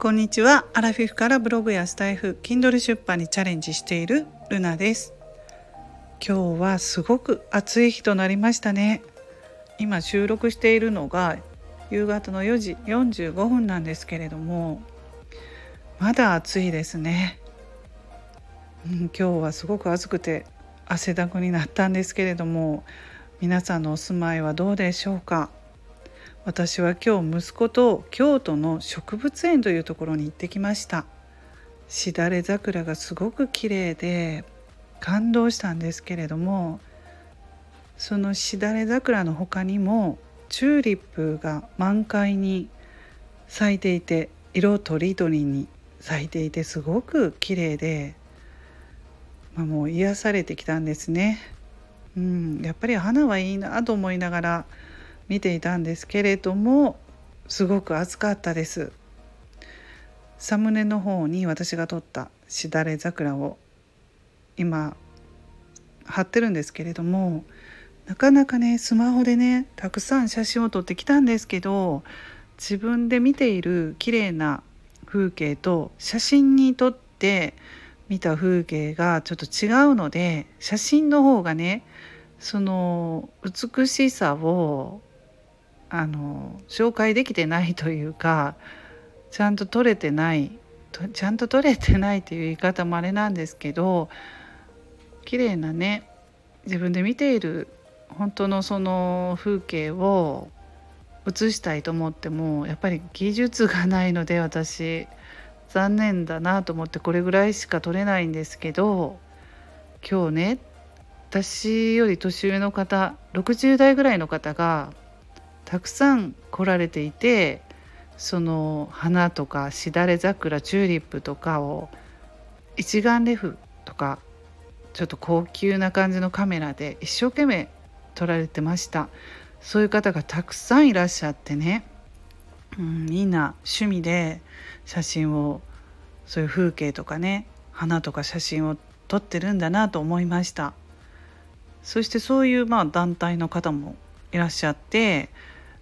こんにちは。アラフィフからブログやスタイフ Kindle 出版にチャレンジしているルナです。今日はすごく暑い日となりましたね。今収録しているのが夕方の4時45分なんですけれどもまだ暑いですね、うん、今日はすごく暑くて汗だくになったんですけれども皆さんのお住まいはどうでしょうか？私は今日息子と京都の植物園というところに行ってきましたしだれ桜がすごく綺麗で感動したんですけれどもそのしだれ桜の他にもチューリップが満開に咲いていて色とりどりに咲いていてすごく綺麗で、まあ、もう癒されてきたんですね。うん、やっぱり花はいいなと思いながら見ていたんですけれどもすごく暑かったです。サムネの方に私が撮ったしだれ桜を今貼ってるんですけれどもなかなかねスマホでねたくさん写真を撮ってきたんですけど自分で見ている綺麗な風景と写真に撮って見た風景がちょっと違うので写真の方がねその美しさをあの紹介できてないというかちゃんと撮れてないちゃんと撮れてないという言い方もあれなんですけど綺麗なね自分で見ている本当のその風景を写したいと思ってもやっぱり技術がないので私残念だなと思ってこれぐらいしか撮れないんですけど今日ね私より年上の方60代ぐらいの方がたくさん来られていてその花とかしだれ桜チューリップとかを一眼レフとかちょっと高級な感じのカメラで一生懸命撮られてました。そういう方がたくさんいらっしゃってね、うん、みんな趣味で写真をそういう風景とかね花とか写真を撮ってるんだなと思いました。そしてそういうまあ団体の方もいらっしゃって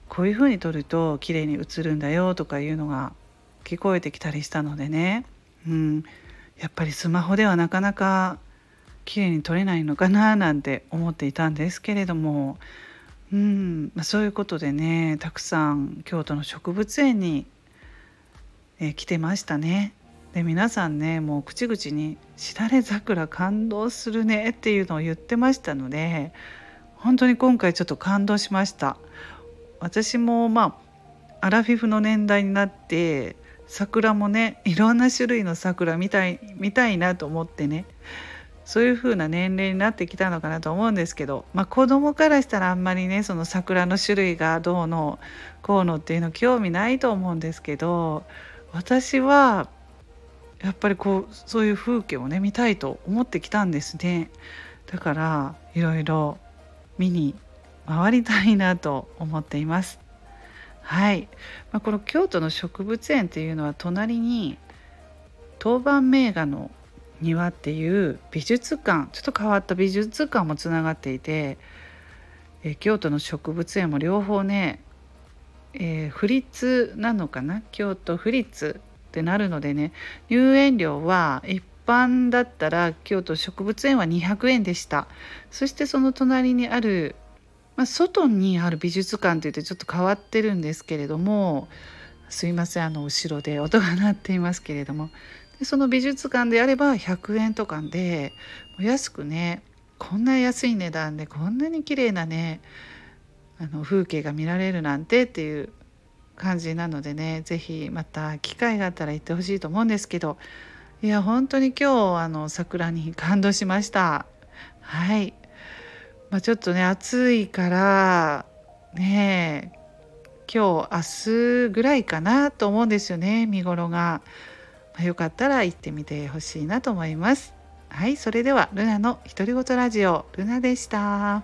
こういうふうに撮ると綺麗に映るんだよとかいうのが聞こえてきたりしたのでね、うん、やっぱりスマホではなかなか綺麗に撮れないのかななんて思っていたんですけれども、うんまあ、そういうことでねたくさん京都の植物園に、え、来てましたね。で皆さんねもう口々に「しだれ桜感動するね」っていうのを言ってましたので本当に今回ちょっと感動しました。私もまあアラフィフの年代になって桜もねいろんな種類の桜見たい見たいなと思ってねそういう風な年齢になってきたのかなと思うんですけど、まあ、子供からしたらあんまりねその桜の種類がどうのこうのっていうの興味ないと思うんですけど私はやっぱりこうそういう風景をね見たいと思ってきたんですね。だからいろいろ見に回りたいなと思っています。はい、まあ、この京都の植物園っていうのは隣に当番名画の庭っていう美術館ちょっと変わった美術館もつながっていてえ京都の植物園も両方ね、えー、府立なのかな？京都府立ってなるのでね入園料は一般だったら京都植物園は200円でした。そしてその隣にあるまあ、外にある美術館といってちょっと変わってるんですけれどもすいませんあの後ろで音が鳴っていますけれども。でその美術館であれば100円とかで安くねこんな安い値段でこんなに綺麗なねあの風景が見られるなんてっていう感じなのでね是非また機会があったら行ってほしいと思うんですけど。いや本当に今日あの桜に感動しました。はい。まあ、ちょっとね暑いからね今日明日ぐらいかなと思うんですよね見頃が、まあ、よかったら行ってみてほしいなと思います。はいそれではルナの独り言ラジオルナでした。